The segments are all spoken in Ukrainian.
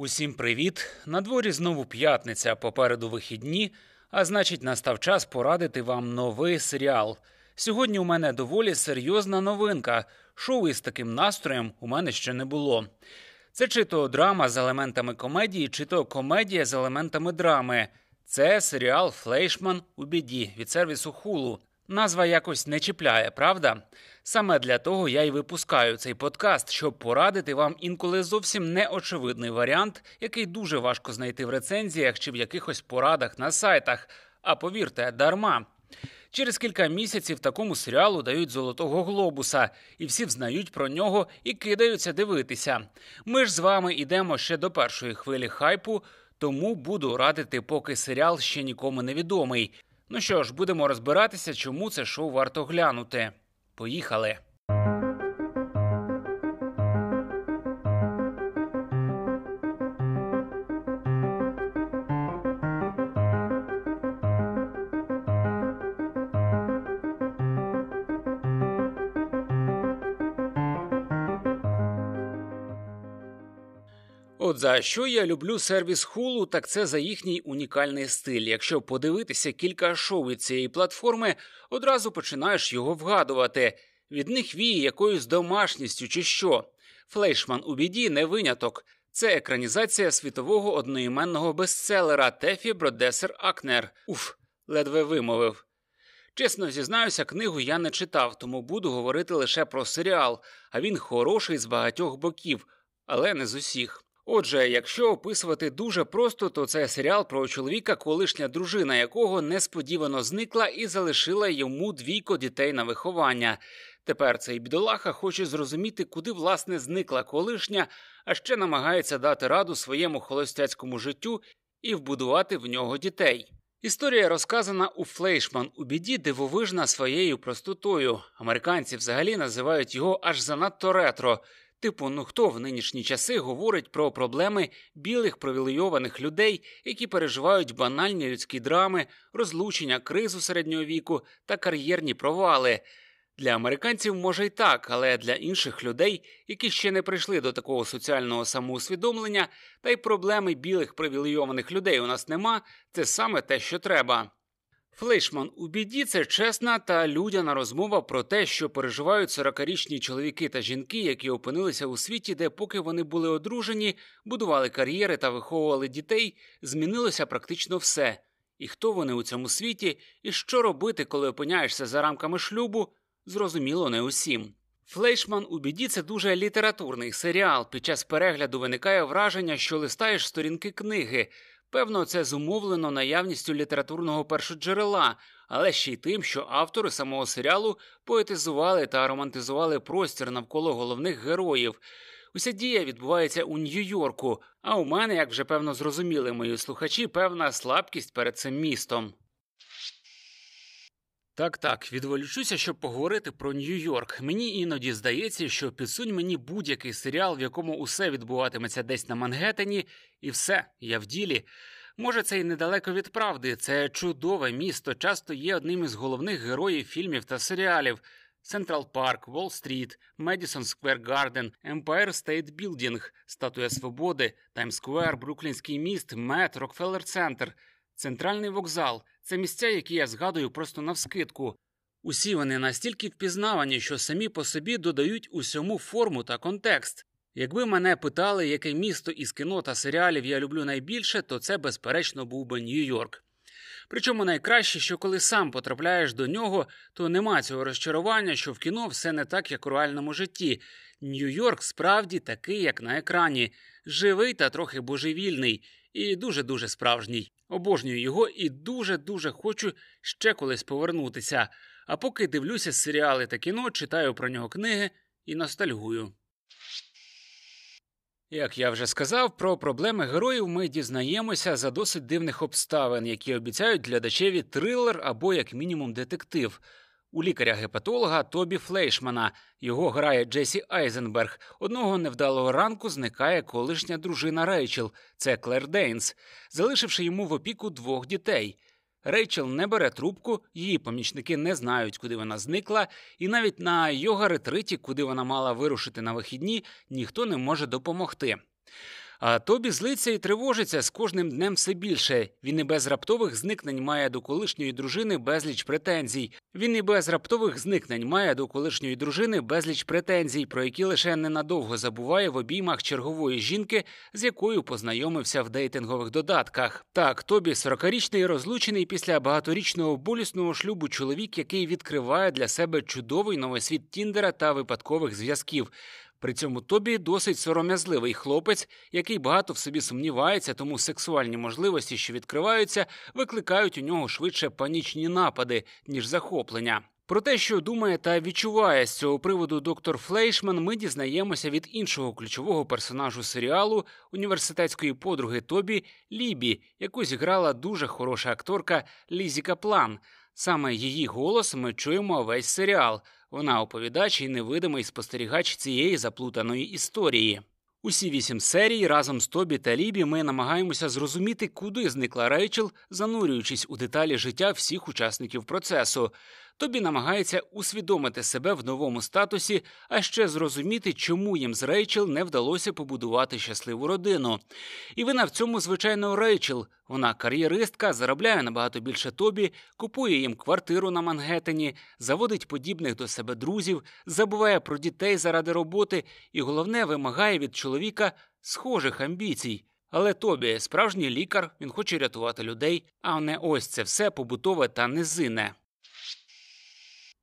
Усім привіт! На дворі знову п'ятниця, попереду вихідні, а значить, настав час порадити вам новий серіал. Сьогодні у мене доволі серйозна новинка. Шоу із таким настроєм у мене ще не було. Це чи то драма з елементами комедії, чи то комедія з елементами драми. Це серіал Флейшман у біді від сервісу Хулу. Назва якось не чіпляє, правда? Саме для того я й випускаю цей подкаст, щоб порадити вам інколи зовсім неочевидний варіант, який дуже важко знайти в рецензіях чи в якихось порадах на сайтах. А повірте, дарма. Через кілька місяців такому серіалу дають золотого глобуса, і всі взнають про нього і кидаються дивитися. Ми ж з вами йдемо ще до першої хвилі хайпу, тому буду радити, поки серіал ще нікому не відомий. Ну що ж, будемо розбиратися, чому це шоу варто глянути. Поїхали. От за що я люблю сервіс Hulu, так це за їхній унікальний стиль. Якщо подивитися кілька шоу від цієї платформи, одразу починаєш його вгадувати. Від них віє якоюсь домашністю чи що. Флейшман у біді не виняток. Це екранізація світового одноіменного бестселера Тефі Бродесер Акнер. Уф, ледве вимовив. Чесно зізнаюся, книгу я не читав, тому буду говорити лише про серіал, а він хороший з багатьох боків, але не з усіх. Отже, якщо описувати дуже просто, то це серіал про чоловіка, колишня дружина якого несподівано зникла і залишила йому двійко дітей на виховання. Тепер цей бідолаха хоче зрозуміти, куди власне зникла колишня, а ще намагається дати раду своєму холостяцькому життю і вбудувати в нього дітей. Історія розказана у Флейшман у біді дивовижна своєю простотою. Американці взагалі називають його аж занадто ретро. Типу, ну хто в нинішні часи говорить про проблеми білих привілейованих людей, які переживають банальні людські драми, розлучення, кризу середнього віку та кар'єрні провали. Для американців може й так, але для інших людей, які ще не прийшли до такого соціального самоусвідомлення, та й проблеми білих привілейованих людей у нас нема, це саме те, що треба. Флейшман у біді це чесна та людяна розмова про те, що переживають 40-річні чоловіки та жінки, які опинилися у світі, де, поки вони були одружені, будували кар'єри та виховували дітей, змінилося практично все. І хто вони у цьому світі, і що робити, коли опиняєшся за рамками шлюбу, зрозуміло не усім. Флейшман у біді це дуже літературний серіал. Під час перегляду виникає враження, що листаєш сторінки книги. Певно, це зумовлено наявністю літературного першоджерела, але ще й тим, що автори самого серіалу поетизували та романтизували простір навколо головних героїв. Уся дія відбувається у Нью-Йорку, а у мене, як вже певно зрозуміли мої слухачі, певна слабкість перед цим містом. Так, так, відволічуся, щоб поговорити про Нью-Йорк. Мені іноді здається, що підсунь мені будь-який серіал, в якому усе відбуватиметься десь на Мангеттені, і все, я в ділі. Може, це й недалеко від правди. Це чудове місто, часто є одним із головних героїв фільмів та серіалів. Централ Парк, Уолл-стріт, Медісон Сквер Гарден, Емпайр Стейт Білдінг, Статуя Свободи, Таймс-сквер, Бруклінський міст, Мет, Рокфеллер Центр, Центральний вокзал це місця, які я згадую просто навскидку. Усі вони настільки впізнавані, що самі по собі додають усьому форму та контекст. Якби мене питали, яке місто із кіно та серіалів я люблю найбільше, то це, безперечно, був би Нью-Йорк. Причому найкраще, що коли сам потрапляєш до нього, то нема цього розчарування, що в кіно все не так, як у реальному житті. Нью-Йорк справді такий, як на екрані, живий та трохи божевільний, і дуже дуже справжній. Обожнюю його і дуже дуже хочу ще колись повернутися. А поки дивлюся серіали та кіно, читаю про нього книги і ностальгую. Як я вже сказав, про проблеми героїв ми дізнаємося за досить дивних обставин, які обіцяють глядачеві трилер або, як мінімум, детектив. У лікаря-гепатолога Тобі Флейшмана його грає Джесі Айзенберг. Одного невдалого ранку зникає колишня дружина Рейчел, це Клер Дейнс, залишивши йому в опіку двох дітей. Рейчел не бере трубку, її помічники не знають, куди вона зникла, і навіть на йога ретриті, куди вона мала вирушити на вихідні, ніхто не може допомогти. А Тобі злиться і тривожиться з кожним днем все більше. Він і без раптових зникнень має до колишньої дружини безліч претензій. Він і без раптових зникнень має до колишньої дружини безліч претензій, про які лише ненадовго забуває в обіймах чергової жінки, з якою познайомився в дейтингових додатках. Так, Тобі 40-річний розлучений після багаторічного болісного шлюбу чоловік, який відкриває для себе чудовий новий світ Тіндера та випадкових зв'язків. При цьому Тобі досить сором'язливий хлопець, який багато в собі сумнівається, тому сексуальні можливості, що відкриваються, викликають у нього швидше панічні напади, ніж захоплення. Про те, що думає та відчуває з цього приводу доктор Флейшман, ми дізнаємося від іншого ключового персонажу серіалу університетської подруги Тобі Лібі, яку зіграла дуже хороша акторка Лізі Каплан. Саме її голос ми чуємо весь серіал. Вона оповідач і невидимий спостерігач цієї заплутаної історії. Усі вісім серій разом з Тобі та Лібі ми намагаємося зрозуміти, куди зникла Рейчел, занурюючись у деталі життя всіх учасників процесу. Тобі намагається усвідомити себе в новому статусі, а ще зрозуміти, чому їм з Рейчел не вдалося побудувати щасливу родину. І вина в цьому, звичайно, Рейчел. Вона кар'єристка, заробляє набагато більше тобі, купує їм квартиру на Мангеттені, заводить подібних до себе друзів, забуває про дітей заради роботи і, головне, вимагає від чоловіка схожих амбіцій. Але Тобі справжній лікар, він хоче рятувати людей, а не ось це все побутове та низине.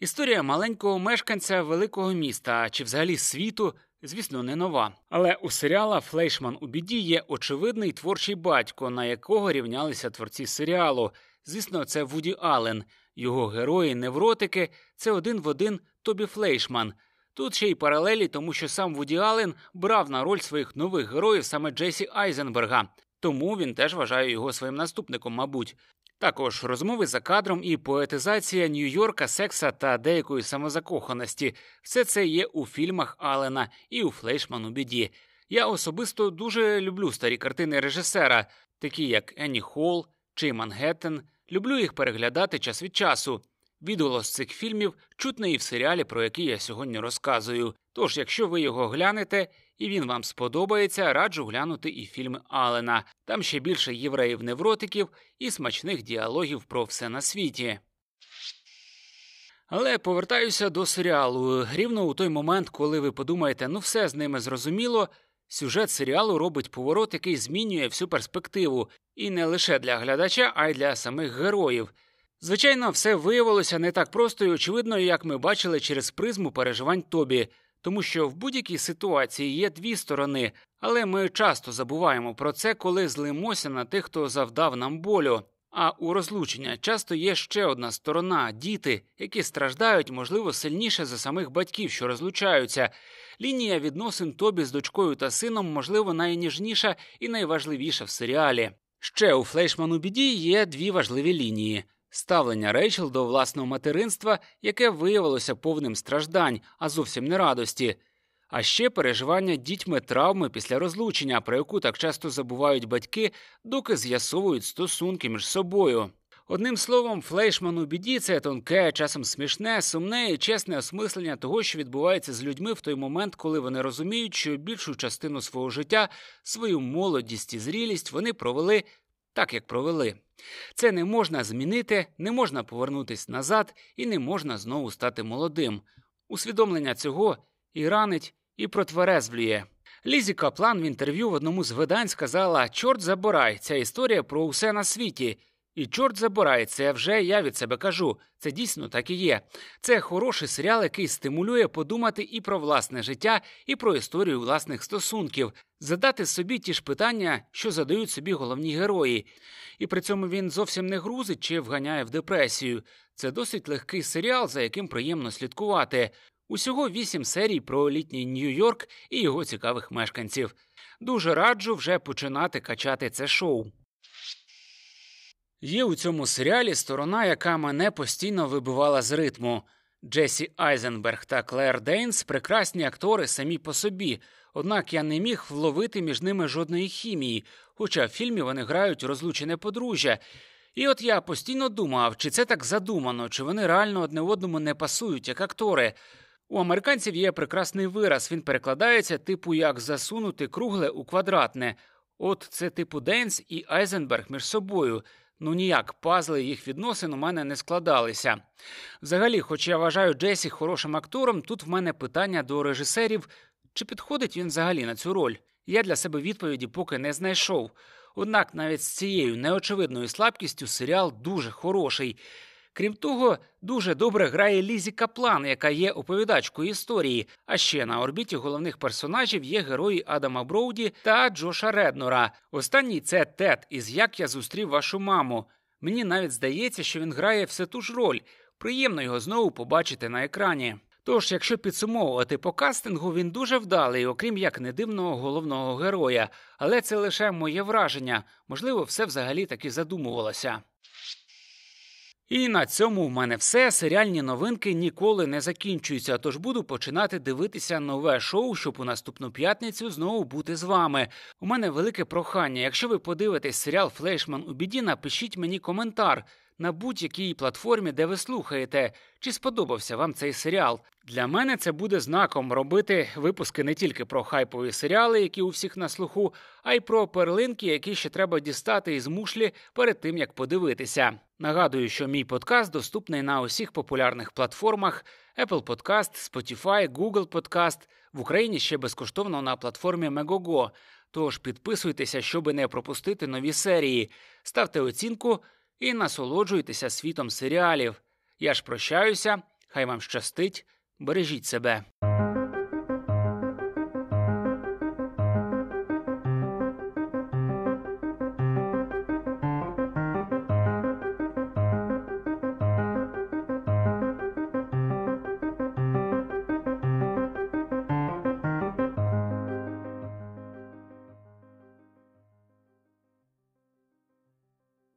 Історія маленького мешканця великого міста чи взагалі світу, звісно, не нова. Але у серіала Флейшман у біді є очевидний творчий батько, на якого рівнялися творці серіалу. Звісно, це Вуді Аллен. Його герої, невротики це один в один Тобі Флейшман. Тут ще й паралелі, тому що сам Вуді Аллен брав на роль своїх нових героїв саме Джесі Айзенберга, тому він теж вважає його своїм наступником, мабуть. Також розмови за кадром і поетизація Нью-Йорка, секса та деякої самозакоханості все це є у фільмах Алена і у Флейшман у біді. Я особисто дуже люблю старі картини режисера, такі як Енні Холл чи Мангеттен. Люблю їх переглядати час від часу. Відголос цих фільмів чутний і в серіалі, про який я сьогодні розказую. Тож, якщо ви його глянете і він вам сподобається, раджу глянути і фільм Алена. Там ще більше євреїв-невротиків і смачних діалогів про все на світі. Але повертаюся до серіалу. Рівно у той момент, коли ви подумаєте, ну все з ними зрозуміло. Сюжет серіалу робить поворот, який змінює всю перспективу, і не лише для глядача, а й для самих героїв. Звичайно, все виявилося не так просто і очевидно, як ми бачили через призму переживань Тобі, тому що в будь-якій ситуації є дві сторони, але ми часто забуваємо про це, коли злимося на тих, хто завдав нам болю. А у розлучення часто є ще одна сторона діти, які страждають, можливо, сильніше за самих батьків, що розлучаються. Лінія відносин Тобі з дочкою та сином, можливо, найніжніша і найважливіша в серіалі. Ще у Флейшману біді є дві важливі лінії. Ставлення Рейчел до власного материнства, яке виявилося повним страждань, а зовсім не радості, а ще переживання дітьми травми після розлучення, про яку так часто забувають батьки, доки з'ясовують стосунки між собою. Одним словом, флейшман у біді це тонке, часом смішне, сумне і чесне осмислення того, що відбувається з людьми в той момент, коли вони розуміють, що більшу частину свого життя, свою молодість і зрілість вони провели так, як провели. Це не можна змінити, не можна повернутися назад і не можна знову стати молодим. Усвідомлення цього і ранить, і протверезвлює. Лізі Каплан в інтерв'ю в одному з видань сказала: Чорт забирай, ця історія про усе на світі. І чорт забирай, це вже я від себе кажу. Це дійсно так і є. Це хороший серіал, який стимулює подумати і про власне життя, і про історію власних стосунків, задати собі ті ж питання, що задають собі головні герої. І при цьому він зовсім не грузить чи вганяє в депресію. Це досить легкий серіал, за яким приємно слідкувати. Усього вісім серій про літній Нью-Йорк і його цікавих мешканців. Дуже раджу вже починати качати це шоу. Є у цьому серіалі сторона, яка мене постійно вибивала з ритму. Джесі Айзенберг та Клер Дейнс прекрасні актори самі по собі, однак я не міг вловити між ними жодної хімії, хоча в фільмі вони грають розлучене подружжя. І от я постійно думав, чи це так задумано, чи вони реально одне одному не пасують як актори. У американців є прекрасний вираз. Він перекладається, типу, як засунути кругле у квадратне. От це типу Денс і Айзенберг між собою. Ну ніяк пазли їх відносин у мене не складалися. Взагалі, хоч я вважаю Джесі хорошим актором, тут в мене питання до режисерів, чи підходить він взагалі на цю роль. Я для себе відповіді поки не знайшов. Однак навіть з цією неочевидною слабкістю серіал дуже хороший. Крім того, дуже добре грає Лізі Каплан, яка є оповідачкою історії. А ще на орбіті головних персонажів є герої Адама Броуді та Джоша Реднора. Останній це Тед із Як я зустрів вашу маму. Мені навіть здається, що він грає все ту ж роль. Приємно його знову побачити на екрані. Тож, якщо підсумовувати по кастингу, він дуже вдалий, окрім як не дивного головного героя. Але це лише моє враження. Можливо, все взагалі таки задумувалося. І на цьому в мене все. Серіальні новинки ніколи не закінчуються. Тож буду починати дивитися нове шоу, щоб у наступну п'ятницю знову бути з вами. У мене велике прохання. Якщо ви подивитесь серіал Флешман у біді, напишіть мені коментар на будь-якій платформі, де ви слухаєте, чи сподобався вам цей серіал. Для мене це буде знаком робити випуски не тільки про хайпові серіали, які у всіх на слуху, а й про перлинки, які ще треба дістати із мушлі перед тим як подивитися. Нагадую, що мій подкаст доступний на усіх популярних платформах: Apple Podcast, Spotify, Google Podcast, в Україні ще безкоштовно на платформі Megogo. Тож підписуйтеся, щоб не пропустити нові серії, ставте оцінку і насолоджуйтеся світом серіалів. Я ж прощаюся, хай вам щастить, бережіть себе.